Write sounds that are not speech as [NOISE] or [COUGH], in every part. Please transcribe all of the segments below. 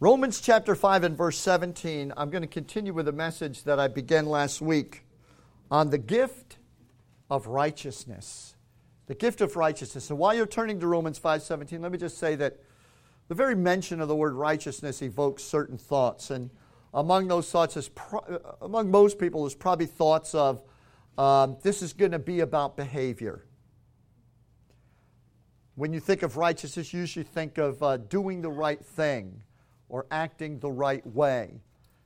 Romans chapter 5 and verse 17, I'm going to continue with a message that I began last week on the gift of righteousness. The gift of righteousness. So while you're turning to Romans 5:17, let me just say that the very mention of the word righteousness evokes certain thoughts and among those thoughts is pro- among most people is probably thoughts of um, this is going to be about behavior. When you think of righteousness, you usually think of uh, doing the right thing or acting the right way.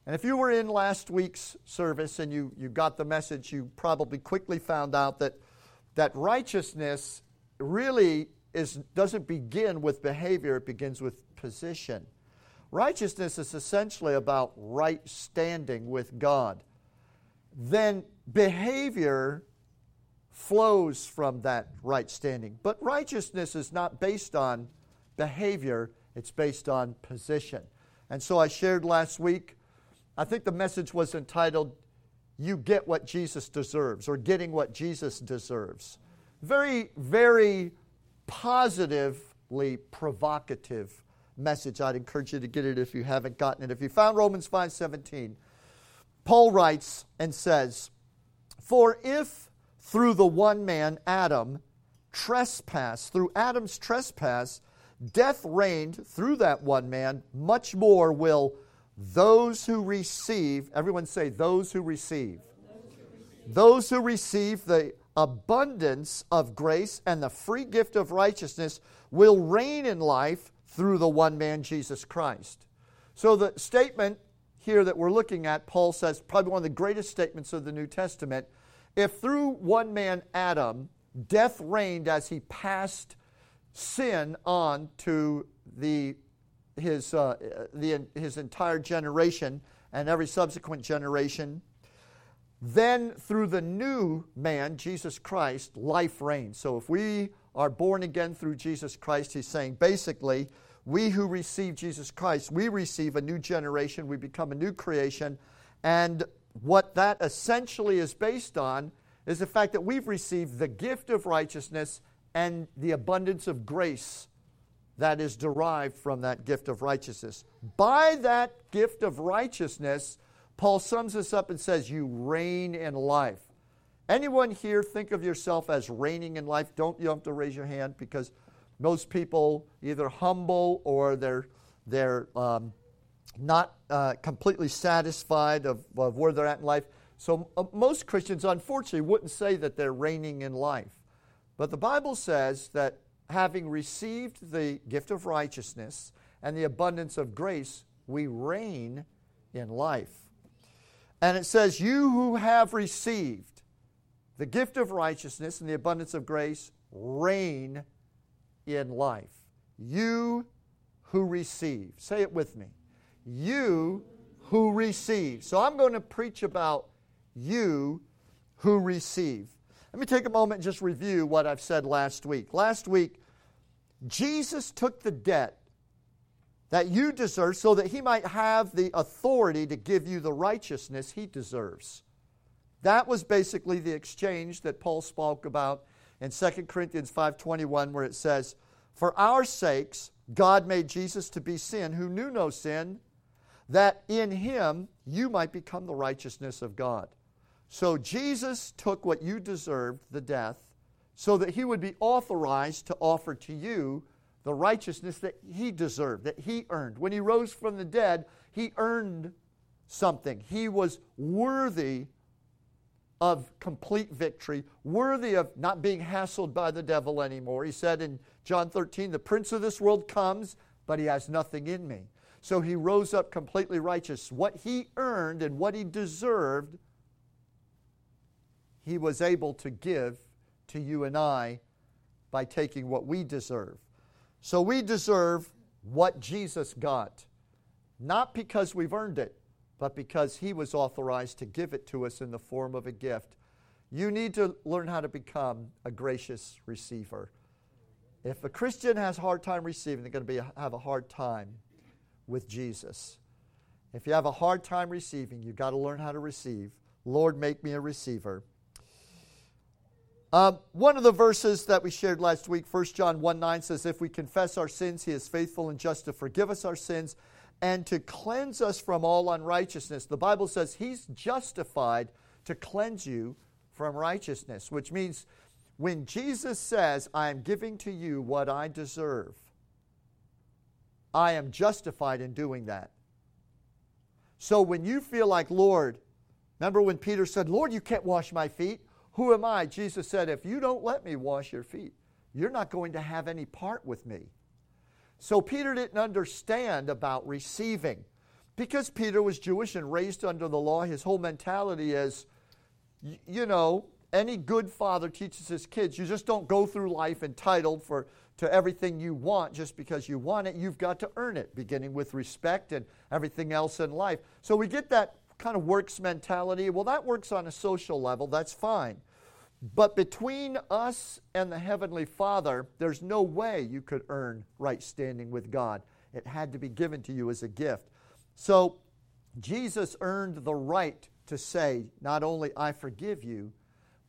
And if you were in last week's service and you, you got the message, you probably quickly found out that, that righteousness really is, doesn't begin with behavior, it begins with position. Righteousness is essentially about right standing with God. Then behavior flows from that right standing. But righteousness is not based on behavior, it's based on position. And so I shared last week, I think the message was entitled, You Get What Jesus Deserves, or Getting What Jesus Deserves. Very, very positively provocative message. I'd encourage you to get it if you haven't gotten it. If you found Romans 5:17, Paul writes and says, "For if through the one man Adam trespass, through Adam's trespass, death reigned through that one man, much more will those who receive, everyone say, those who receive, those who receive the abundance of grace and the free gift of righteousness will reign in life through the one man, Jesus Christ. So the statement here that we're looking at, Paul says, probably one of the greatest statements of the New Testament. If through one man, Adam, death reigned as he passed sin on to the, his, uh, the, his entire generation and every subsequent generation. Then, through the new man, Jesus Christ, life reigns. So, if we are born again through Jesus Christ, he's saying basically, we who receive Jesus Christ, we receive a new generation, we become a new creation. And what that essentially is based on is the fact that we've received the gift of righteousness and the abundance of grace that is derived from that gift of righteousness. By that gift of righteousness, Paul sums this up and says, You reign in life. Anyone here think of yourself as reigning in life? Don't you have to raise your hand because most people either humble or they're, they're um, not uh, completely satisfied of, of where they're at in life. So uh, most Christians, unfortunately, wouldn't say that they're reigning in life. But the Bible says that having received the gift of righteousness and the abundance of grace, we reign in life. And it says, You who have received the gift of righteousness and the abundance of grace, reign in life. You who receive. Say it with me. You who receive. So I'm going to preach about you who receive. Let me take a moment and just review what I've said last week. Last week, Jesus took the debt that you deserve so that he might have the authority to give you the righteousness he deserves. That was basically the exchange that Paul spoke about in 2 Corinthians 5:21 where it says, "For our sakes God made Jesus to be sin who knew no sin, that in him you might become the righteousness of God." So Jesus took what you deserved, the death, so that he would be authorized to offer to you the righteousness that he deserved, that he earned. When he rose from the dead, he earned something. He was worthy of complete victory, worthy of not being hassled by the devil anymore. He said in John 13, The prince of this world comes, but he has nothing in me. So he rose up completely righteous. What he earned and what he deserved he was able to give to you and I by taking what we deserve. So we deserve what Jesus got, not because we've earned it, but because he was authorized to give it to us in the form of a gift. You need to learn how to become a gracious receiver. If a Christian has a hard time receiving, they're going to be, have a hard time with Jesus. If you have a hard time receiving, you've got to learn how to receive. Lord, make me a receiver. Um, one of the verses that we shared last week, 1 John 1 9, says, If we confess our sins, he is faithful and just to forgive us our sins and to cleanse us from all unrighteousness. The Bible says He's justified to cleanse you from righteousness, which means when Jesus says, I am giving to you what I deserve, I am justified in doing that. So when you feel like, Lord, remember when Peter said, Lord, you can't wash my feet? Who am I? Jesus said, If you don't let me wash your feet, you're not going to have any part with me. So Peter didn't understand about receiving. Because Peter was Jewish and raised under the law, his whole mentality is, you know, any good father teaches his kids, you just don't go through life entitled for to everything you want just because you want it. You've got to earn it, beginning with respect and everything else in life. So we get that kind of works mentality. Well, that works on a social level, that's fine. But between us and the Heavenly Father, there's no way you could earn right standing with God. It had to be given to you as a gift. So Jesus earned the right to say, not only I forgive you,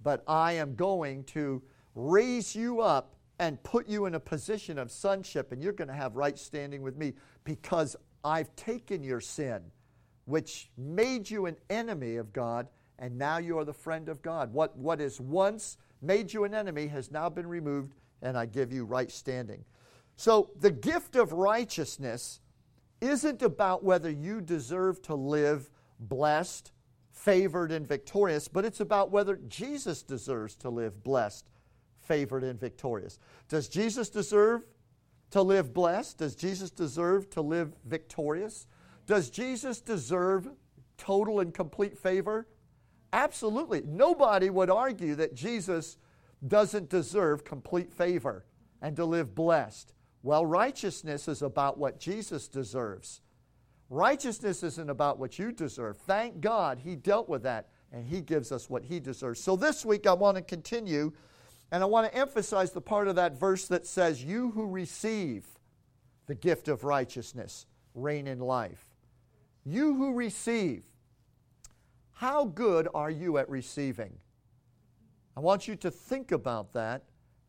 but I am going to raise you up and put you in a position of sonship, and you're going to have right standing with me because I've taken your sin, which made you an enemy of God and now you are the friend of God. What, what is once made you an enemy has now been removed, and I give you right standing. So the gift of righteousness isn't about whether you deserve to live blessed, favored, and victorious, but it's about whether Jesus deserves to live blessed, favored, and victorious. Does Jesus deserve to live blessed? Does Jesus deserve to live victorious? Does Jesus deserve total and complete favor? Absolutely. Nobody would argue that Jesus doesn't deserve complete favor and to live blessed. Well, righteousness is about what Jesus deserves. Righteousness isn't about what you deserve. Thank God He dealt with that and He gives us what He deserves. So this week I want to continue and I want to emphasize the part of that verse that says, You who receive the gift of righteousness reign in life. You who receive. How good are you at receiving? I want you to think about that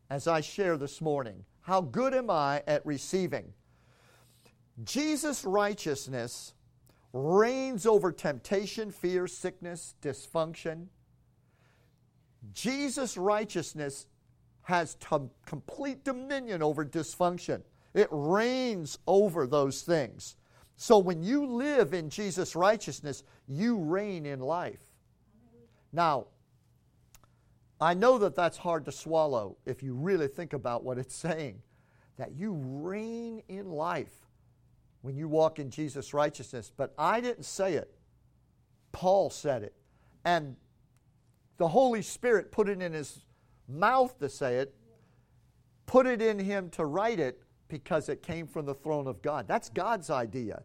as I share this morning. How good am I at receiving? Jesus' righteousness reigns over temptation, fear, sickness, dysfunction. Jesus' righteousness has t- complete dominion over dysfunction. It reigns over those things. So when you live in Jesus' righteousness, you reign in life. Now, I know that that's hard to swallow if you really think about what it's saying that you reign in life when you walk in Jesus' righteousness. But I didn't say it, Paul said it. And the Holy Spirit put it in his mouth to say it, put it in him to write it, because it came from the throne of God. That's God's idea.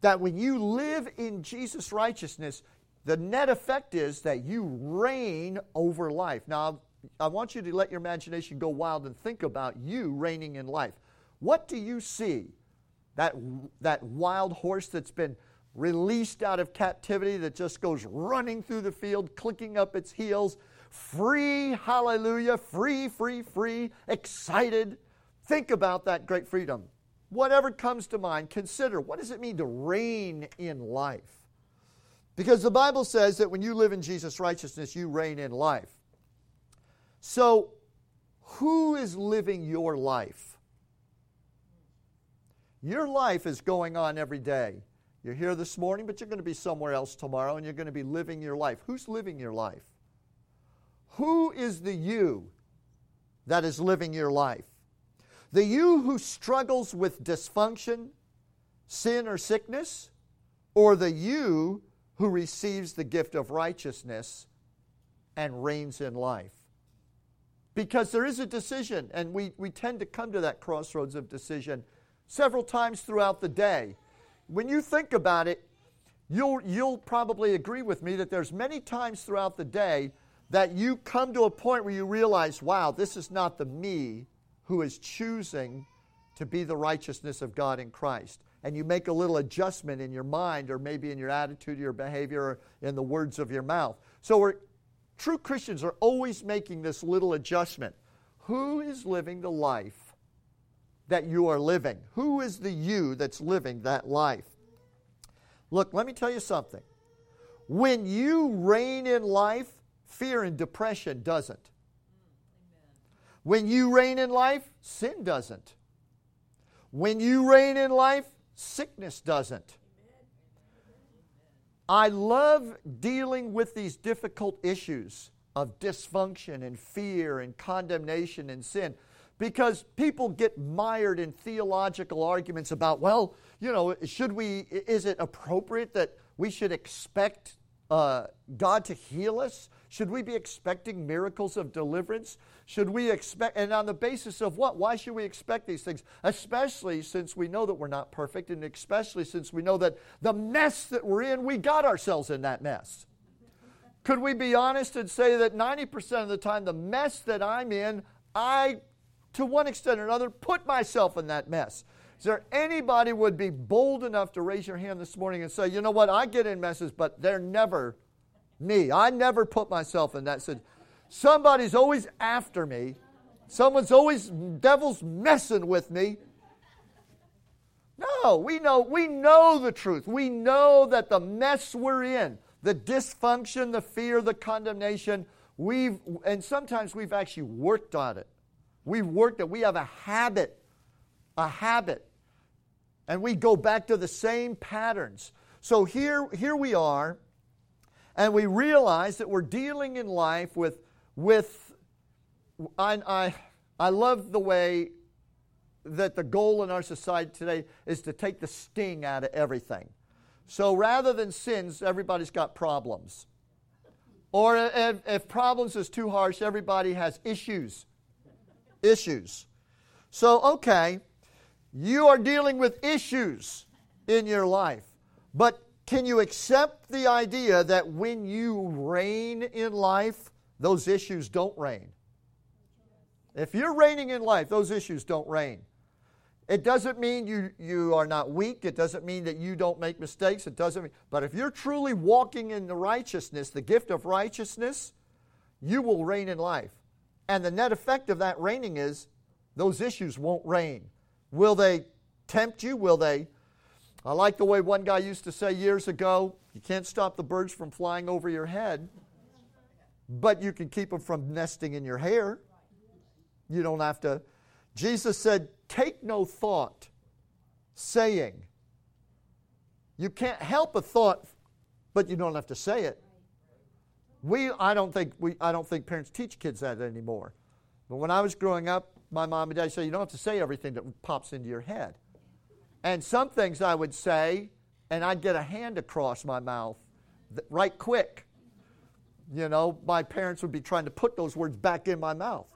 That when you live in Jesus' righteousness, the net effect is that you reign over life. Now, I want you to let your imagination go wild and think about you reigning in life. What do you see? That, that wild horse that's been released out of captivity that just goes running through the field, clicking up its heels, free, hallelujah, free, free, free, excited. Think about that great freedom. Whatever comes to mind, consider what does it mean to reign in life? Because the Bible says that when you live in Jesus' righteousness, you reign in life. So, who is living your life? Your life is going on every day. You're here this morning, but you're going to be somewhere else tomorrow, and you're going to be living your life. Who's living your life? Who is the you that is living your life? The you who struggles with dysfunction, sin, or sickness, or the you who receives the gift of righteousness and reigns in life. Because there is a decision, and we, we tend to come to that crossroads of decision several times throughout the day. When you think about it, you'll, you'll probably agree with me that there's many times throughout the day that you come to a point where you realize, wow, this is not the me who is choosing to be the righteousness of God in Christ. And you make a little adjustment in your mind, or maybe in your attitude, your behavior, or in the words of your mouth. So, true Christians are always making this little adjustment. Who is living the life that you are living? Who is the you that's living that life? Look, let me tell you something. When you reign in life, fear and depression doesn't. When you reign in life, sin doesn't. When you reign in life, sickness doesn't. I love dealing with these difficult issues of dysfunction and fear and condemnation and sin because people get mired in theological arguments about, well, you know, should we, is it appropriate that we should expect uh, God to heal us? Should we be expecting miracles of deliverance? Should we expect, and on the basis of what? Why should we expect these things? Especially since we know that we're not perfect, and especially since we know that the mess that we're in, we got ourselves in that mess. Could we be honest and say that 90% of the time, the mess that I'm in, I, to one extent or another, put myself in that mess? Is there anybody would be bold enough to raise your hand this morning and say, you know what, I get in messes, but they're never me. I never put myself in that situation. Somebody's always after me. Someone's always devil's messing with me. No, we know we know the truth. We know that the mess we're in, the dysfunction, the fear, the condemnation, we've and sometimes we've actually worked on it. We've worked it. We have a habit, a habit. And we go back to the same patterns. So here, here we are and we realize that we're dealing in life with, with I, I, I love the way that the goal in our society today is to take the sting out of everything. So rather than sins, everybody's got problems. Or if, if, problems is too harsh, everybody has issues. Issues. So, okay, you are dealing with issues in your life. But can you accept the idea that when you reign in life, those issues don't reign? If you're reigning in life, those issues don't reign. It doesn't mean you, you are not weak. It doesn't mean that you don't make mistakes. It doesn't mean, but if you're truly walking in the righteousness, the gift of righteousness, you will reign in life. And the net effect of that reigning is those issues won't reign. Will they tempt you? Will they I like the way one guy used to say years ago you can't stop the birds from flying over your head, but you can keep them from nesting in your hair. You don't have to. Jesus said, Take no thought, saying. You can't help a thought, but you don't have to say it. We, I don't think we, I don't think parents teach kids that anymore. But when I was growing up, my mom and dad said you don't have to say everything that pops into your head. And some things I would say, and I'd get a hand across my mouth right quick. You know, my parents would be trying to put those words back in my mouth.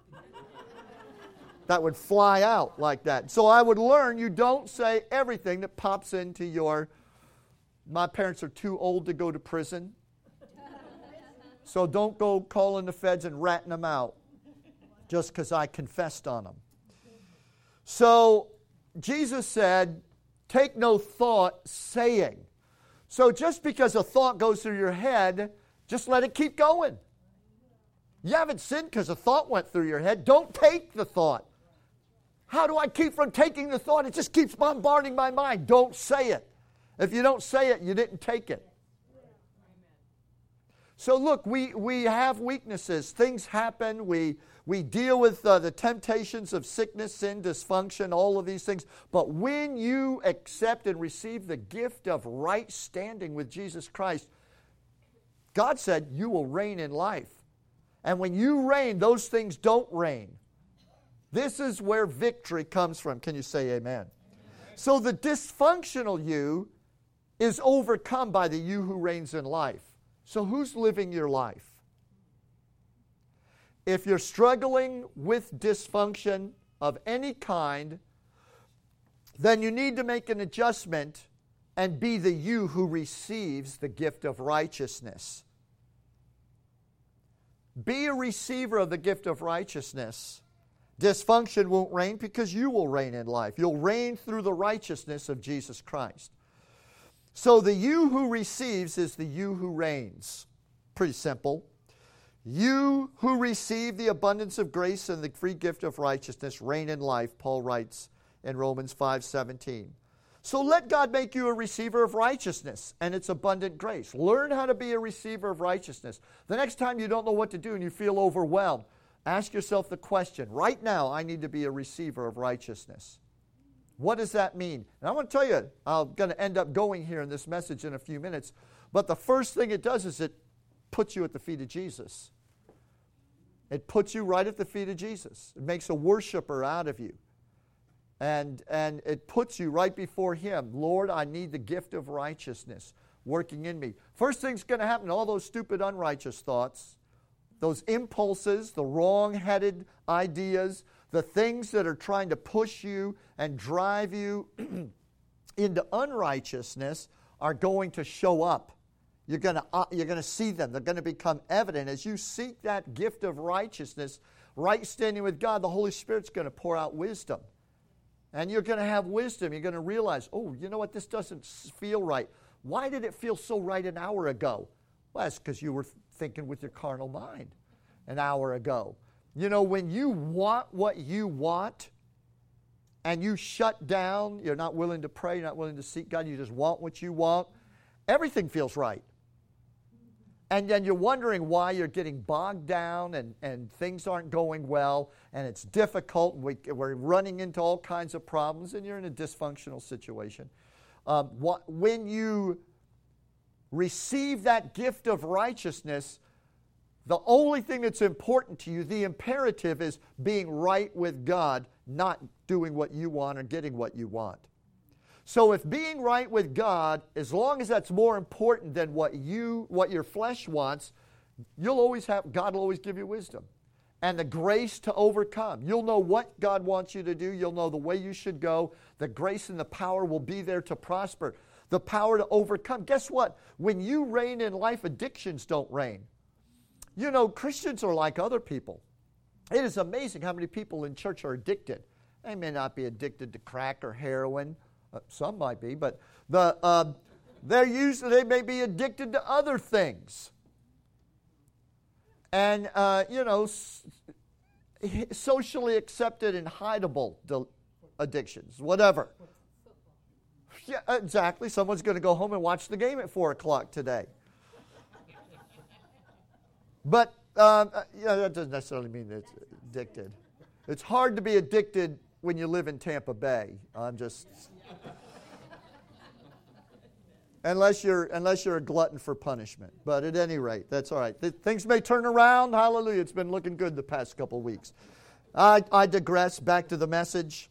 that would fly out like that. So I would learn you don't say everything that pops into your. My parents are too old to go to prison. So don't go calling the feds and ratting them out just because I confessed on them. So Jesus said, Take no thought saying. So just because a thought goes through your head, just let it keep going. You haven't sinned because a thought went through your head. Don't take the thought. How do I keep from taking the thought? It just keeps bombarding my mind. Don't say it. If you don't say it, you didn't take it. So, look, we, we have weaknesses. Things happen. We, we deal with uh, the temptations of sickness, sin, dysfunction, all of these things. But when you accept and receive the gift of right standing with Jesus Christ, God said you will reign in life. And when you reign, those things don't reign. This is where victory comes from. Can you say amen? amen? So the dysfunctional you is overcome by the you who reigns in life. So, who's living your life? If you're struggling with dysfunction of any kind, then you need to make an adjustment and be the you who receives the gift of righteousness. Be a receiver of the gift of righteousness. Dysfunction won't reign because you will reign in life. You'll reign through the righteousness of Jesus Christ. So the you who receives is the you who reigns. Pretty simple. You who receive the abundance of grace and the free gift of righteousness reign in life, Paul writes in Romans 5:17. So let God make you a receiver of righteousness and its abundant grace. Learn how to be a receiver of righteousness. The next time you don't know what to do and you feel overwhelmed, ask yourself the question right now, I need to be a receiver of righteousness. What does that mean? And I want to tell you, I'm going to end up going here in this message in a few minutes. But the first thing it does is it puts you at the feet of Jesus. It puts you right at the feet of Jesus. It makes a worshiper out of you. And, and it puts you right before Him. Lord, I need the gift of righteousness working in me. First thing's going to happen all those stupid, unrighteous thoughts, those impulses, the wrong headed ideas, the things that are trying to push you and drive you [CLEARS THROAT] into unrighteousness are going to show up. You're going to, uh, you're going to see them. They're going to become evident. As you seek that gift of righteousness, right standing with God, the Holy Spirit's going to pour out wisdom. And you're going to have wisdom. You're going to realize, oh, you know what? This doesn't feel right. Why did it feel so right an hour ago? Well, that's because you were thinking with your carnal mind an hour ago. You know, when you want what you want and you shut down, you're not willing to pray, you're not willing to seek God, you just want what you want, everything feels right. And then you're wondering why you're getting bogged down and, and things aren't going well and it's difficult. And we, we're running into all kinds of problems and you're in a dysfunctional situation. Um, what, when you receive that gift of righteousness, the only thing that's important to you, the imperative, is being right with God, not doing what you want or getting what you want. So if being right with God, as long as that's more important than what you what your flesh wants, you'll always have God will always give you wisdom and the grace to overcome. You'll know what God wants you to do, you'll know the way you should go. The grace and the power will be there to prosper. The power to overcome. Guess what? When you reign in life, addictions don't reign. You know, Christians are like other people. It is amazing how many people in church are addicted. They may not be addicted to crack or heroin uh, some might be, but the, uh, they're usually, they may be addicted to other things. And, uh, you know, socially accepted and hideable addictions, whatever. Yeah, exactly. Someone's going to go home and watch the game at 4 o'clock today. But um, uh, yeah, that doesn't necessarily mean it's addicted. It's hard to be addicted when you live in Tampa Bay. I'm just unless you're unless you're a glutton for punishment. But at any rate, that's all right. Th- things may turn around. Hallelujah! It's been looking good the past couple weeks. I, I digress. Back to the message.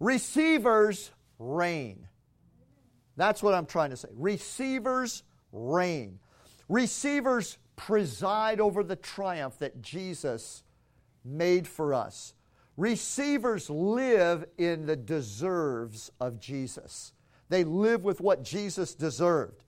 Receivers reign. That's what I'm trying to say. Receivers reign. Receivers preside over the triumph that Jesus made for us. Receivers live in the deserves of Jesus. They live with what Jesus deserved.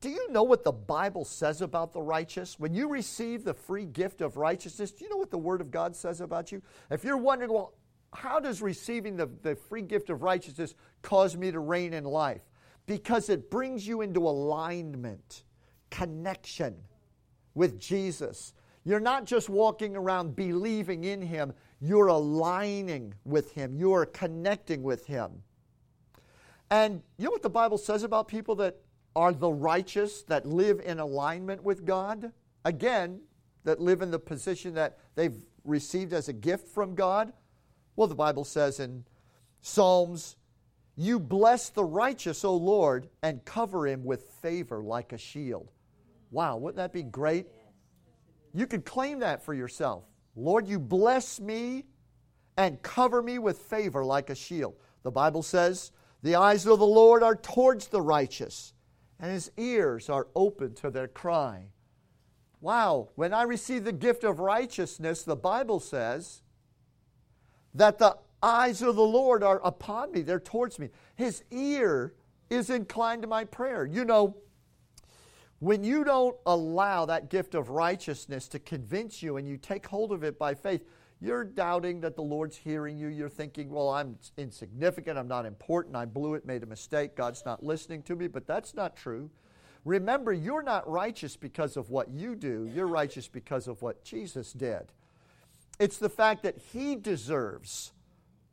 Do you know what the Bible says about the righteous? When you receive the free gift of righteousness, do you know what the Word of God says about you? If you're wondering, well, how does receiving the, the free gift of righteousness cause me to reign in life? Because it brings you into alignment, connection with Jesus. You're not just walking around believing in Him, you're aligning with Him, you're connecting with Him. And you know what the Bible says about people that are the righteous, that live in alignment with God? Again, that live in the position that they've received as a gift from God? Well, the Bible says in Psalms, You bless the righteous, O Lord, and cover him with favor like a shield. Wow, wouldn't that be great? You could claim that for yourself. Lord, you bless me and cover me with favor like a shield. The Bible says, The eyes of the Lord are towards the righteous, and his ears are open to their cry. Wow, when I receive the gift of righteousness, the Bible says that the eyes of the Lord are upon me, they're towards me. His ear is inclined to my prayer. You know, when you don't allow that gift of righteousness to convince you and you take hold of it by faith, you're doubting that the Lord's hearing you. You're thinking, well, I'm insignificant. I'm not important. I blew it, made a mistake. God's not listening to me. But that's not true. Remember, you're not righteous because of what you do, you're righteous because of what Jesus did. It's the fact that He deserves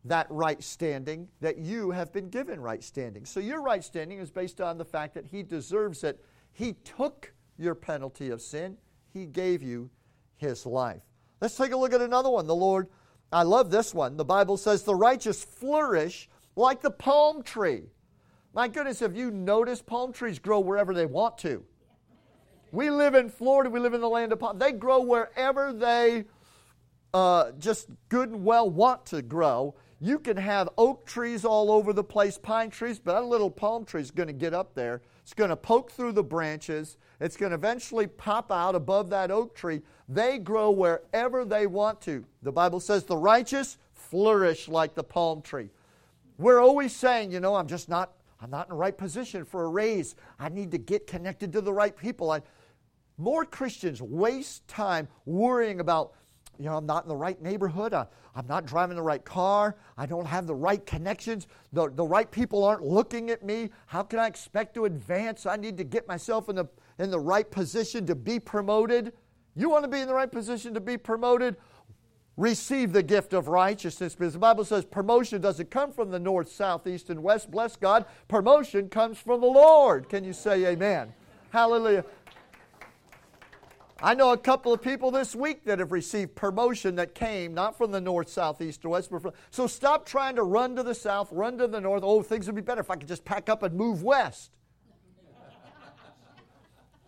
that right standing that you have been given right standing. So your right standing is based on the fact that He deserves it. He took your penalty of sin, He gave you His life. Let's take a look at another one. The Lord, I love this one. The Bible says, The righteous flourish like the palm tree. My goodness, have you noticed palm trees grow wherever they want to? We live in Florida, we live in the land of palm. They grow wherever they uh, just good and well want to grow. You can have oak trees all over the place, pine trees, but that little palm tree is going to get up there. It's going to poke through the branches. It's going to eventually pop out above that oak tree. They grow wherever they want to. The Bible says the righteous flourish like the palm tree. We're always saying, you know, I'm just not I'm not in the right position for a raise. I need to get connected to the right people. I, more Christians waste time worrying about you know, I'm not in the right neighborhood. I, am not driving the right car. I don't have the right connections. The, the right people aren't looking at me. How can I expect to advance? I need to get myself in the, in the right position to be promoted. You want to be in the right position to be promoted? Receive the gift of righteousness because the Bible says promotion doesn't come from the north, south, east, and west. Bless God. Promotion comes from the Lord. Can you say amen? Hallelujah. I know a couple of people this week that have received promotion that came not from the north, south, east, or west. But from, so stop trying to run to the south, run to the north. Oh, things would be better if I could just pack up and move west.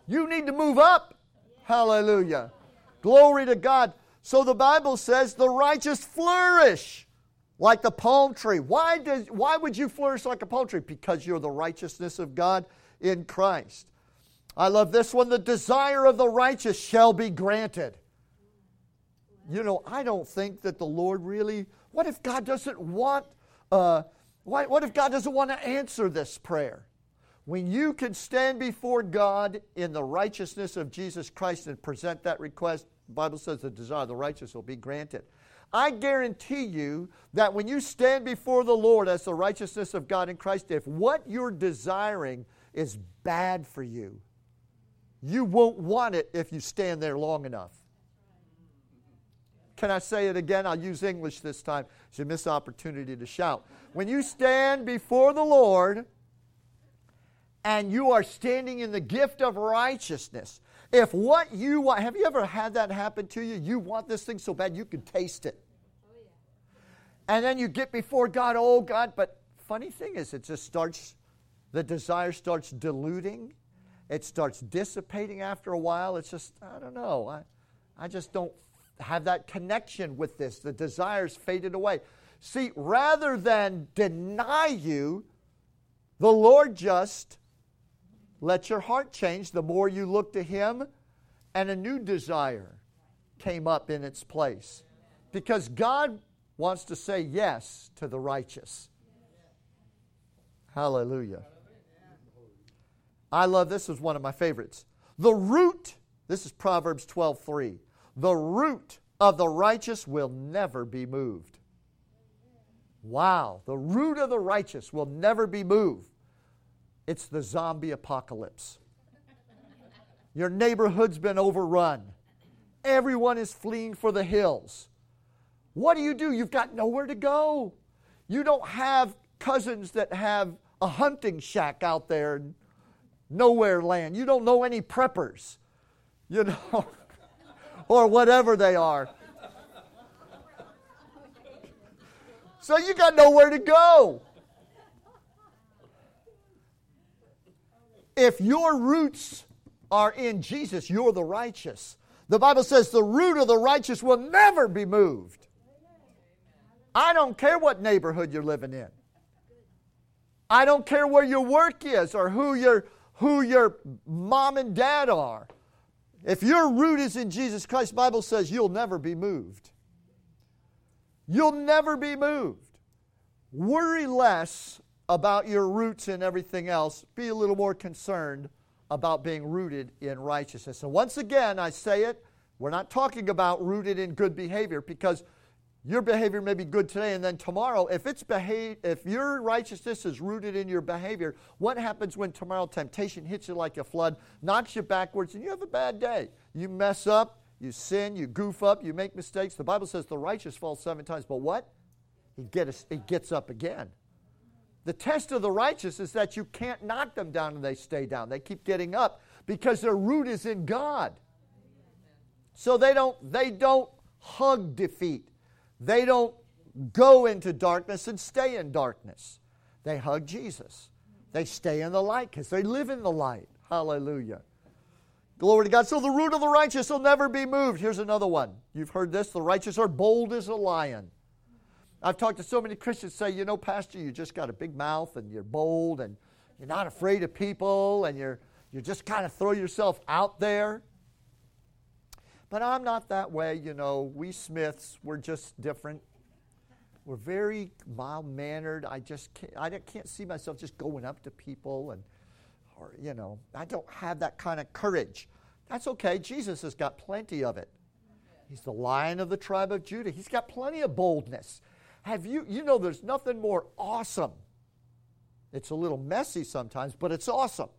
you need to move up. Hallelujah. Glory to God. So the Bible says the righteous flourish like the palm tree. Why, does, why would you flourish like a palm tree? Because you're the righteousness of God in Christ. I love this one. The desire of the righteous shall be granted. You know, I don't think that the Lord really. What if God doesn't want? Uh, why, what if God doesn't want to answer this prayer? When you can stand before God in the righteousness of Jesus Christ and present that request, the Bible says the desire of the righteous will be granted. I guarantee you that when you stand before the Lord as the righteousness of God in Christ, if what you're desiring is bad for you, you won't want it if you stand there long enough. Can I say it again? I'll use English this time. It's a missed opportunity to shout. When you stand before the Lord and you are standing in the gift of righteousness, if what you want, have you ever had that happen to you? You want this thing so bad you can taste it. And then you get before God, oh God, but funny thing is, it just starts, the desire starts diluting it starts dissipating after a while. It's just, I don't know. I, I just don't have that connection with this. The desires faded away. See, rather than deny you, the Lord just let your heart change the more you look to Him, and a new desire came up in its place. Because God wants to say yes to the righteous. Hallelujah. I love this is one of my favorites. The root, this is Proverbs 12:3. The root of the righteous will never be moved. Wow, the root of the righteous will never be moved. It's the zombie apocalypse. Your neighborhood's been overrun. Everyone is fleeing for the hills. What do you do? You've got nowhere to go. You don't have cousins that have a hunting shack out there nowhere land. You don't know any preppers, you [LAUGHS] know, or whatever they are. So you got nowhere to go. If your roots are in Jesus, you're the righteous. The Bible says the root of the righteous will never be moved. I don't care what neighborhood you're living in. I don't care where your work is or who your who your mom and dad are. If your root is in Jesus Christ, Bible says you'll never be moved. You'll never be moved. Worry less about your roots and everything else. Be a little more concerned about being rooted in righteousness. And once again, I say it, we're not talking about rooted in good behavior because your behavior may be good today and then tomorrow if it's behave if your righteousness is rooted in your behavior what happens when tomorrow temptation hits you like a flood knocks you backwards and you have a bad day you mess up you sin you goof up you make mistakes the bible says the righteous falls seven times but what he, get, he gets up again. The test of the righteous is that you can't knock them down and they stay down. They keep getting up because their root is in God. So they don't, they don't hug defeat. They don't go into darkness and stay in darkness. They hug Jesus. They stay in the light because they live in the light. Hallelujah. Glory to God. So the root of the righteous will never be moved. Here's another one. You've heard this. The righteous are bold as a lion. I've talked to so many Christians say, you know, Pastor, you just got a big mouth and you're bold and you're not afraid of people and you're you just kind of throw yourself out there. But I'm not that way, you know. We Smiths, we're just different. We're very mild mannered. I just can't, I can't see myself just going up to people and or, you know, I don't have that kind of courage. That's okay. Jesus has got plenty of it. He's the lion of the tribe of Judah. He's got plenty of boldness. Have you, you know, there's nothing more awesome. It's a little messy sometimes, but it's awesome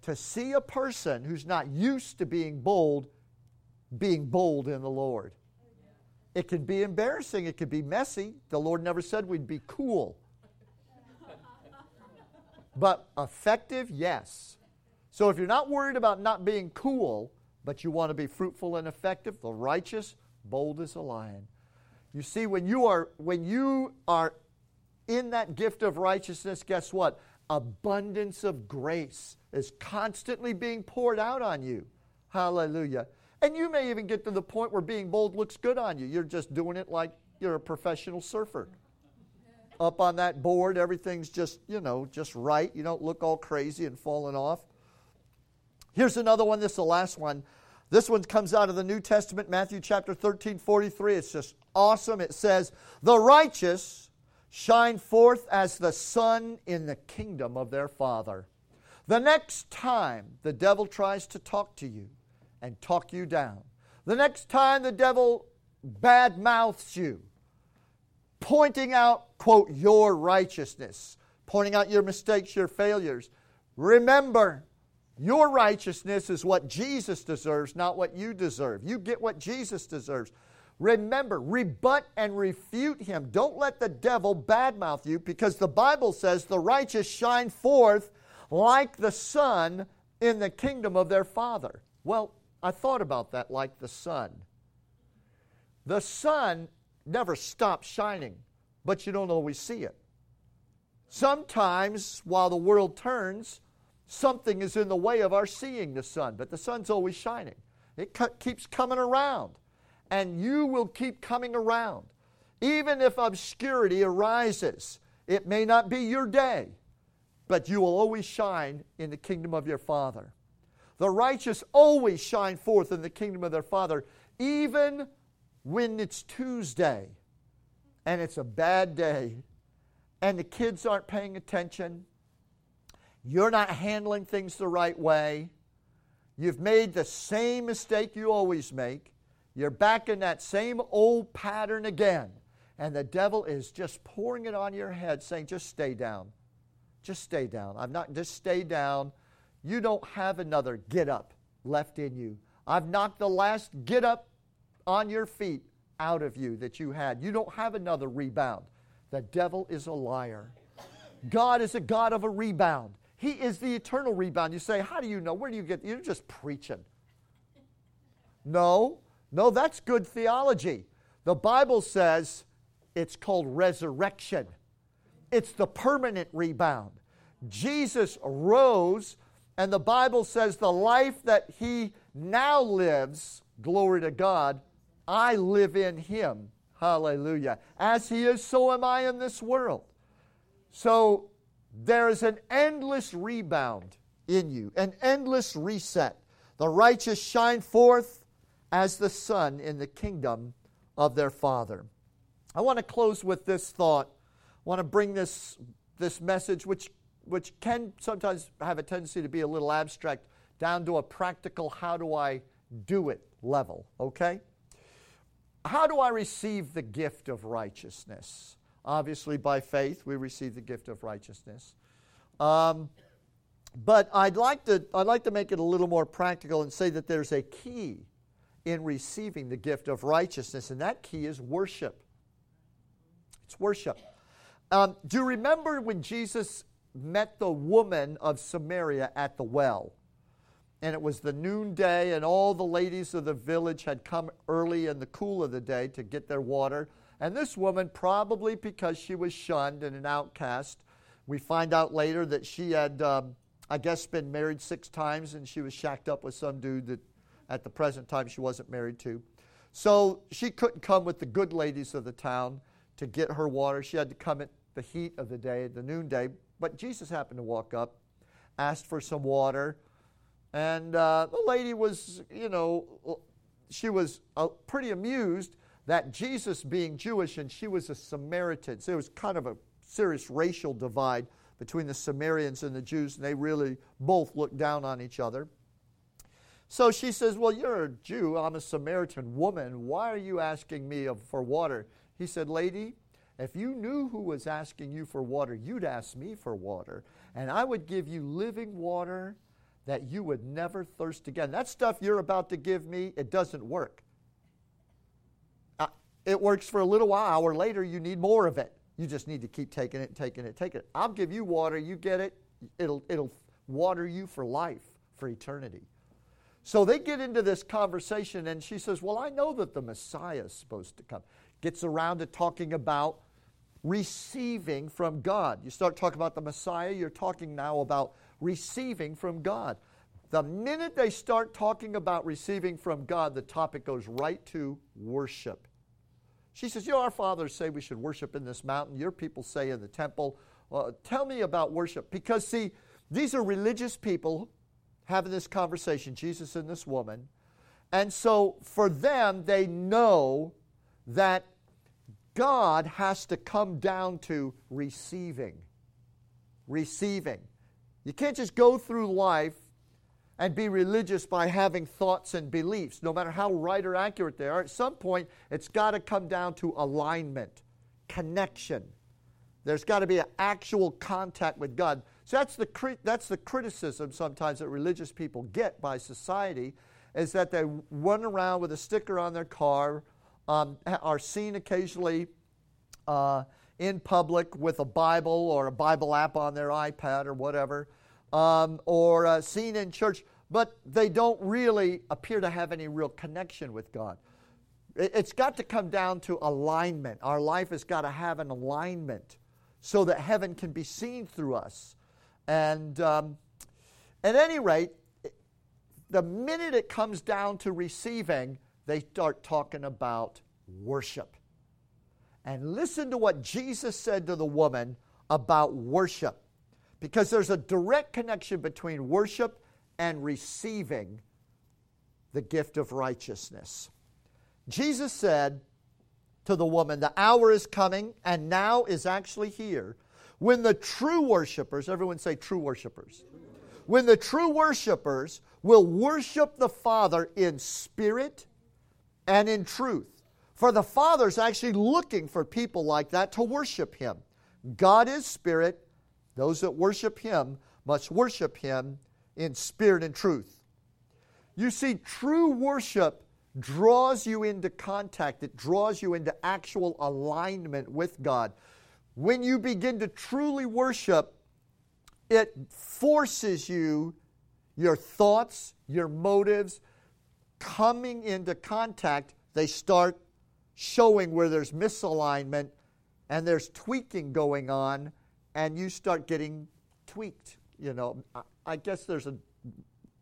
to see a person who's not used to being bold being bold in the Lord. It can be embarrassing, it can be messy. The Lord never said we'd be cool. But effective, yes. So if you're not worried about not being cool, but you want to be fruitful and effective, the righteous, bold as a lion. You see, when you are when you are in that gift of righteousness, guess what? Abundance of grace is constantly being poured out on you. Hallelujah. And you may even get to the point where being bold looks good on you. You're just doing it like you're a professional surfer up on that board. Everything's just, you know, just right. You don't look all crazy and falling off. Here's another one. This is the last one. This one comes out of the New Testament, Matthew chapter 13, 43. It's just awesome. It says, The righteous shine forth as the sun in the kingdom of their Father. The next time the devil tries to talk to you and talk you down, the next time the devil bad mouths you, pointing out, quote, your righteousness, pointing out your mistakes, your failures. Remember, your righteousness is what Jesus deserves, not what you deserve. You get what Jesus deserves. Remember, rebut and refute him. Don't let the devil badmouth you because the Bible says the righteous shine forth like the sun in the kingdom of their Father. Well, I thought about that like the sun. The sun never stops shining, but you don't always see it. Sometimes, while the world turns, something is in the way of our seeing the sun, but the sun's always shining. It keeps coming around, and you will keep coming around. Even if obscurity arises, it may not be your day, but you will always shine in the kingdom of your Father. The righteous always shine forth in the kingdom of their Father, even when it's Tuesday and it's a bad day and the kids aren't paying attention, you're not handling things the right way, you've made the same mistake you always make, you're back in that same old pattern again, and the devil is just pouring it on your head, saying, just stay down. Just stay down. I'm not, just stay down. You don't have another get up left in you. I've knocked the last get up on your feet out of you that you had. You don't have another rebound. The devil is a liar. God is a God of a rebound. He is the eternal rebound. You say, How do you know? Where do you get? You're just preaching. No, no, that's good theology. The Bible says it's called resurrection, it's the permanent rebound. Jesus rose, and the Bible says the life that he now lives, glory to God, I live in him. Hallelujah. As he is, so am I in this world. So there is an endless rebound in you, an endless reset. The righteous shine forth as the sun in the kingdom of their Father. I want to close with this thought. I want to bring this, this message, which, which can sometimes have a tendency to be a little abstract, down to a practical, how do I do it level, okay? How do I receive the gift of righteousness? Obviously, by faith, we receive the gift of righteousness. Um, but I'd like, to, I'd like to make it a little more practical and say that there's a key in receiving the gift of righteousness, and that key is worship. It's worship. Um, do you remember when Jesus met the woman of Samaria at the well? And it was the noonday, and all the ladies of the village had come early in the cool of the day to get their water. And this woman, probably because she was shunned and an outcast, we find out later that she had, um, I guess, been married six times and she was shacked up with some dude that at the present time she wasn't married to. So she couldn't come with the good ladies of the town to get her water. She had to come at the heat of the day, the noonday. But Jesus happened to walk up, asked for some water, and uh, the lady was, you know, she was uh, pretty amused that Jesus, being Jewish, and she was a Samaritan. So it was kind of a serious racial divide between the Samaritans and the Jews, and they really both looked down on each other. So she says, Well, you're a Jew. I'm a Samaritan woman. Why are you asking me for water? He said, Lady, if you knew who was asking you for water, you'd ask me for water, and I would give you living water that you would never thirst again. That stuff you're about to give me, it doesn't work. Uh, it works for a little while. Hour later, you need more of it. You just need to keep taking it, taking it, taking it. I'll give you water. You get it. It'll, it'll water you for life, for eternity. So they get into this conversation, and she says, Well, I know that the Messiah is supposed to come. Gets around to talking about receiving from God. You start talking about the Messiah, you're talking now about receiving from God. The minute they start talking about receiving from God, the topic goes right to worship. She says, You know, our fathers say we should worship in this mountain. Your people say in the temple. Uh, tell me about worship. Because, see, these are religious people having this conversation, Jesus and this woman. And so for them, they know that God has to come down to receiving. Receiving. You can't just go through life and be religious by having thoughts and beliefs, no matter how right or accurate they are. At some point, it's got to come down to alignment, connection. There's got to be an actual contact with God. So that's the, that's the criticism sometimes that religious people get by society is that they run around with a sticker on their car um, are seen occasionally uh, in public with a Bible or a Bible app on their iPad or whatever, um, or uh, seen in church, but they don't really appear to have any real connection with God. It's got to come down to alignment. Our life has got to have an alignment so that heaven can be seen through us. And um, at any rate, the minute it comes down to receiving, they start talking about worship. And listen to what Jesus said to the woman about worship, because there's a direct connection between worship and receiving the gift of righteousness. Jesus said to the woman, The hour is coming, and now is actually here, when the true worshipers, everyone say true worshipers, when the true worshipers will worship the Father in spirit and in truth. For the Father's actually looking for people like that to worship Him. God is spirit. Those that worship Him must worship Him in spirit and truth. You see, true worship draws you into contact, it draws you into actual alignment with God. When you begin to truly worship, it forces you, your thoughts, your motives, coming into contact, they start showing where there's misalignment and there's tweaking going on, and you start getting tweaked. You know, I guess there's a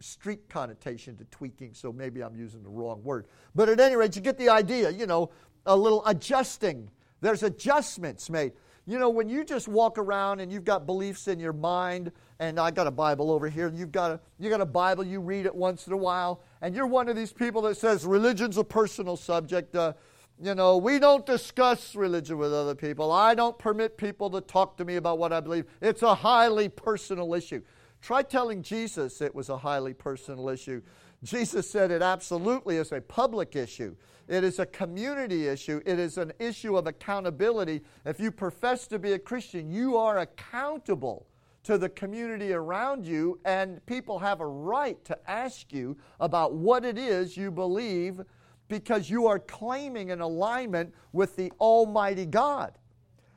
street connotation to tweaking, so maybe I'm using the wrong word. But at any rate, you get the idea, you know, a little adjusting. There's adjustments made. You know, when you just walk around and you've got beliefs in your mind, and I got a Bible over here, you've got a, you got a Bible, you read it once in a while, and you're one of these people that says religion's a personal subject. Uh, you know, we don't discuss religion with other people. I don't permit people to talk to me about what I believe. It's a highly personal issue. Try telling Jesus it was a highly personal issue. Jesus said it absolutely is a public issue. It is a community issue. It is an issue of accountability. If you profess to be a Christian, you are accountable to the community around you, and people have a right to ask you about what it is you believe because you are claiming an alignment with the Almighty God.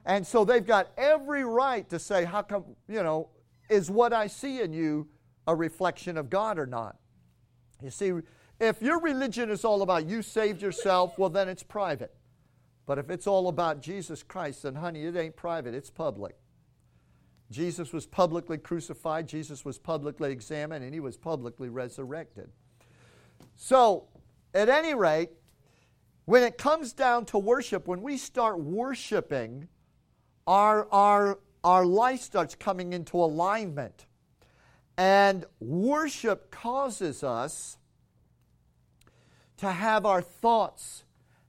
And so they've got every right to say, How come, you know, is what I see in you a reflection of God or not? You see, if your religion is all about you saved yourself, well, then it's private. But if it's all about Jesus Christ, then honey, it ain't private, it's public. Jesus was publicly crucified, Jesus was publicly examined, and he was publicly resurrected. So, at any rate, when it comes down to worship, when we start worshiping, our, our, our life starts coming into alignment. And worship causes us to have our thoughts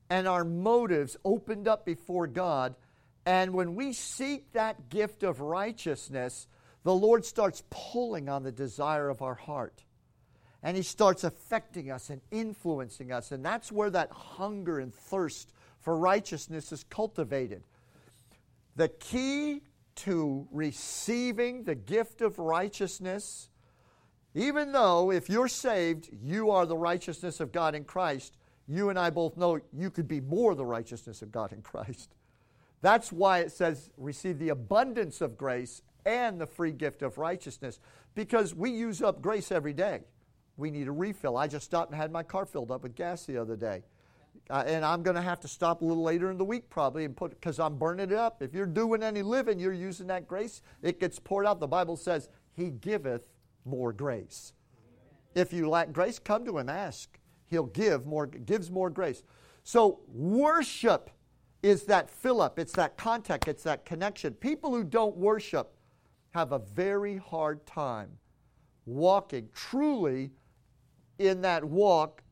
and our motives opened up before God. And when we seek that gift of righteousness, the Lord starts pulling on the desire of our heart. And He starts affecting us and influencing us. And that's where that hunger and thirst for righteousness is cultivated. The key to receiving the gift of righteousness even though if you're saved, you are the righteousness of God in Christ, you and I both know you could be more the righteousness of God in Christ. That's why it says, receive the abundance of grace and the free gift of righteousness, because we use up grace every day. We need a refill. I just stopped and had my car filled up with gas the other day. Uh, and I'm going to have to stop a little later in the week probably and put because I'm burning it up. If you're doing any living, you're using that grace. It gets poured out. The Bible says, "He giveth more grace. If you lack grace, come to him, ask. He'll give more, gives more grace. So worship is that fill up, it's that contact, it's that connection. People who don't worship have a very hard time walking truly in that walk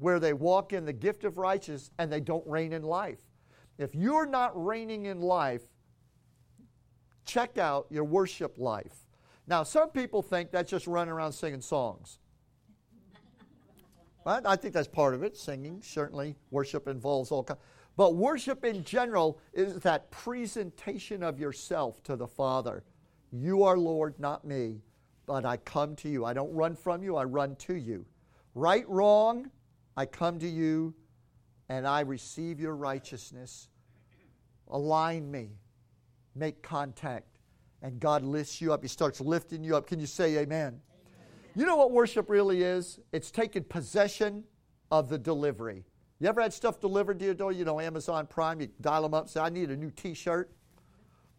where they walk in the gift of righteousness and they don't reign in life. If you're not reigning in life, check out your worship life. Now, some people think that's just running around singing songs. [LAUGHS] But I think that's part of it. Singing, certainly. Worship involves all kinds. But worship in general is that presentation of yourself to the Father. You are Lord, not me, but I come to you. I don't run from you, I run to you. Right, wrong, I come to you and I receive your righteousness. Align me, make contact and God lifts you up. He starts lifting you up. Can you say amen? amen? You know what worship really is? It's taking possession of the delivery. You ever had stuff delivered to your door? You know, Amazon Prime, you dial them up, say, I need a new t shirt.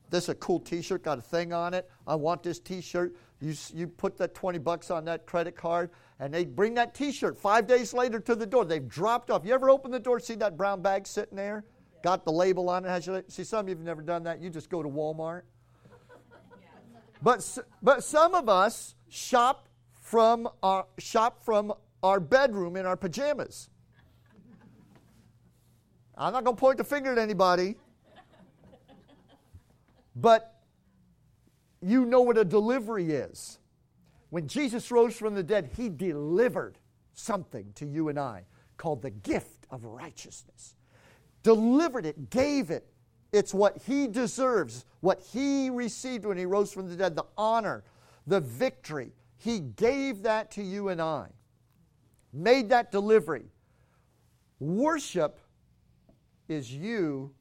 This is a cool t shirt, got a thing on it. I want this t shirt. You, you put that 20 bucks on that credit card, and they bring that t shirt five days later to the door. They've dropped off. You ever open the door, see that brown bag sitting there? Got the label on it. Has your, see, some of you have never done that. You just go to Walmart but, but some of us shop from, our, shop from our bedroom in our pajamas. I'm not going to point the finger at anybody. But you know what a delivery is. When Jesus rose from the dead, he delivered something to you and I called the gift of righteousness. Delivered it, gave it, it's what he deserves, what he received when he rose from the dead, the honor, the victory. He gave that to you and I, made that delivery. Worship is you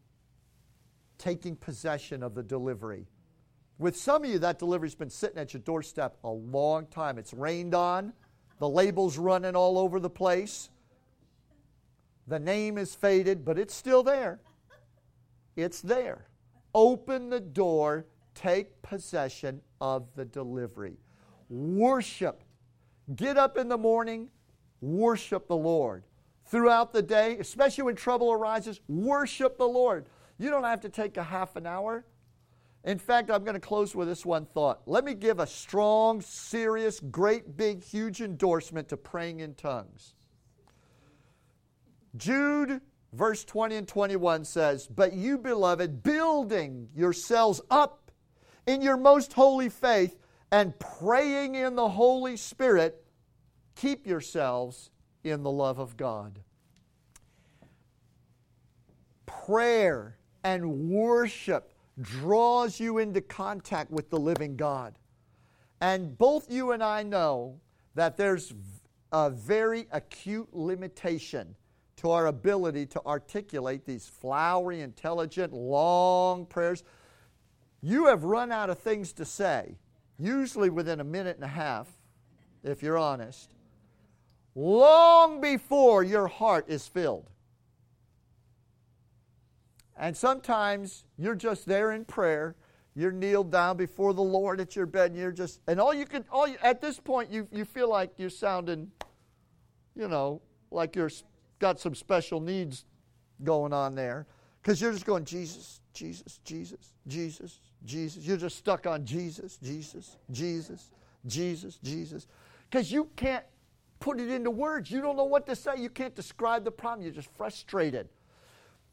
taking possession of the delivery. With some of you, that delivery's been sitting at your doorstep a long time. It's rained on, the label's running all over the place, the name is faded, but it's still there. It's there. Open the door, take possession of the delivery. Worship. Get up in the morning, worship the Lord. Throughout the day, especially when trouble arises, worship the Lord. You don't have to take a half an hour. In fact, I'm going to close with this one thought. Let me give a strong, serious, great, big, huge endorsement to praying in tongues. Jude verse 20 and 21 says, But you, beloved, building yourselves up in your most holy faith and praying in the Holy Spirit, keep yourselves in the love of God. Prayer and worship draws you into contact with the living God. And both you and I know that there's a very acute limitation to our ability to articulate these flowery, intelligent, long prayers. You have run out of things to say, usually within a minute and a half, if you're honest, long before your heart is filled. And sometimes you're just there in prayer. You're kneeled down before the Lord at your bed, and you're just, and all you can, all you, at this point, you, you feel like you're sounding, you know, like you're got some special needs going on there. Because you're just going, Jesus, Jesus, Jesus, Jesus, Jesus. You're just stuck on Jesus, Jesus, Jesus, Jesus, Jesus. Because you can't put it into words. You don't know what to say. You can't describe the problem. You're just frustrated.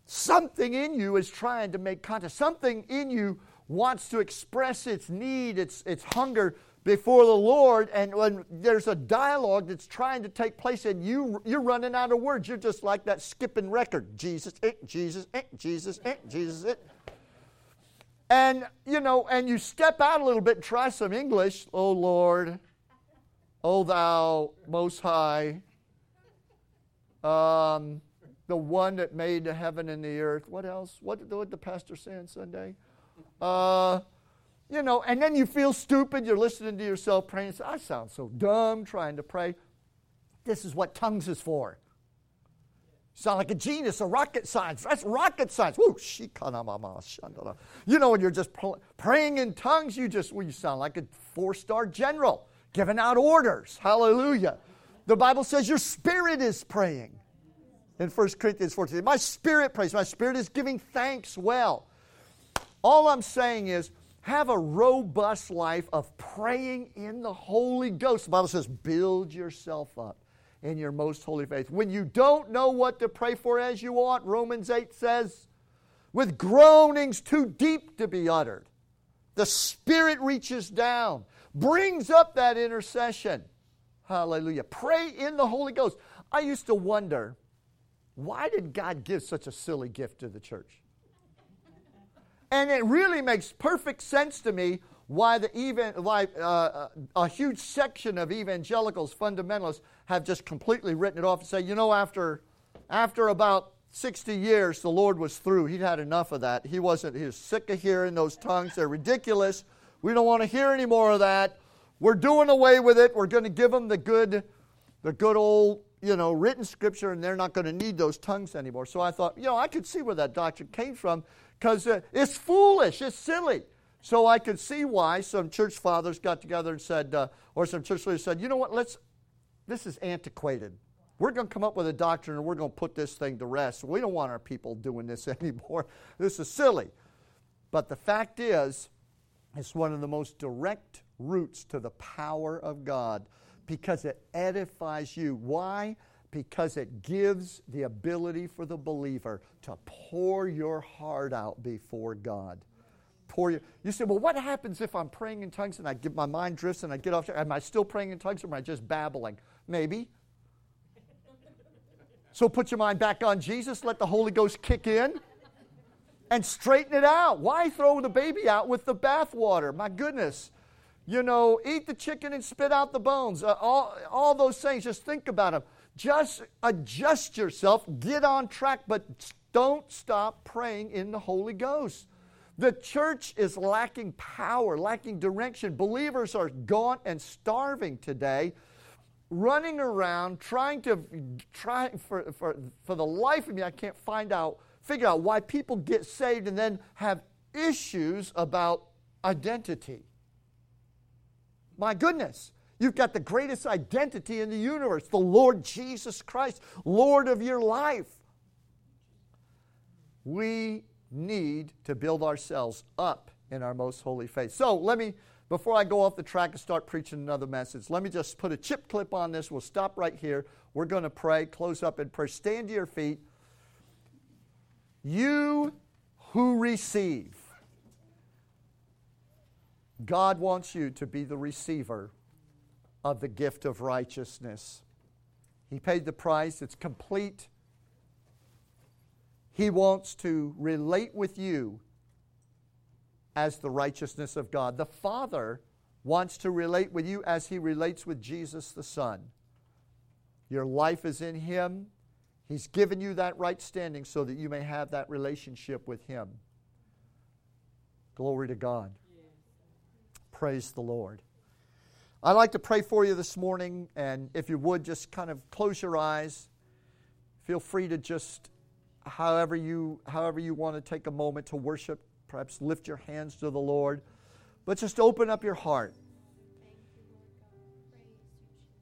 Something in you is trying to make contact. Something in you wants to express its need, its, its hunger before the Lord. And when there's a dialogue that's trying to take place and you, you're running out of words, you're just like that skipping record Jesus, eh, Jesus, eh, Jesus, eh, Jesus, eh. And, you know, and you step out a little bit and try some English. Oh, Lord. O thou most high. Um, the one that made the heaven and the earth. What else? What did, the pastor say on Sunday? Uh, you know, and then you feel stupid. You're listening to yourself praying. I sound so dumb trying to pray. This is what tongues is for. sound like a genius, a rocket science. That's rocket science. Woo, You know, when you're just praying in tongues, you just, well, you sound like a four star general giving out orders. Hallelujah. The Bible says your spirit is praying in 1 Corinthians 14. My spirit prays. My spirit is giving thanks well. All I'm saying is have a robust life of praying in the Holy Ghost. The Bible says build yourself up in your most holy faith. When you don't know what to pray for as you ought, Romans 8 says, with groanings too deep to be uttered, the Spirit reaches down, brings up that intercession. Hallelujah. Pray in the Holy Ghost. I used to wonder why did God give such a silly gift to the church? And it really makes perfect sense to me why the even why uh, uh, a huge section of evangelicals, fundamentalists, have just completely written it off and say, you know, after after about 60 years, the Lord was through. He'd had enough of that. He wasn't. He was sick of hearing those tongues. They're ridiculous. We don't want to hear any more of that. We're doing away with it. We're going to give them the good, the good old you know, written scripture and they're not going to need those tongues anymore. So I thought, you know, I could see where that doctrine came from because uh, it's foolish, it's silly. So I could see why some church fathers got together and said, uh, or some church leaders said, you know what, let's, this is antiquated. We're going to come up with a doctrine and we're going to put this thing to rest. We don't want our people doing this [LAUGHS] anymore. This is silly. But the fact is, it's one of the most direct routes to the power of God because it edifies you. Why? Because it gives the ability for the believer to pour your heart out before God. Pour your, you say, well, what happens if I'm praying in tongues and I get my mind drifts and I get off? Am I still praying in tongues or am I just babbling? Maybe. So put your mind back on Jesus, let the Holy Ghost kick in, and straighten it out. Why throw the baby out with the bathwater? My goodness you know, eat the chicken and spit out the bones. Uh, all, all those things, just think about them. Just adjust yourself, get on track, but don't stop praying in the Holy Ghost. The church is lacking power, lacking direction. Believers are gaunt and starving today, running around trying to try for, for, for the life of me, I can't find out, figure out why people get saved and then have issues about identity. My goodness. You've got the greatest identity in the universe, the Lord Jesus Christ, Lord of your life. We need to build ourselves up in our most holy faith. So let me, before I go off the track and start preaching another message, let me just put a chip clip on this. We'll stop right here. We're going to pray, close up in prayer. Stand to your feet. You who receive God wants you to be the receiver of the gift of righteousness. He paid the price, it's complete. He wants to relate with you as the righteousness of God. The Father wants to relate with you as He relates with Jesus the Son. Your life is in Him, He's given you that right standing so that you may have that relationship with Him. Glory to God. Praise the Lord. I'd like to pray for you this morning, and if you would, just kind of close your eyes. Feel free to just, however you, however you want to take a moment to worship, perhaps lift your hands to the Lord, but just open up your heart.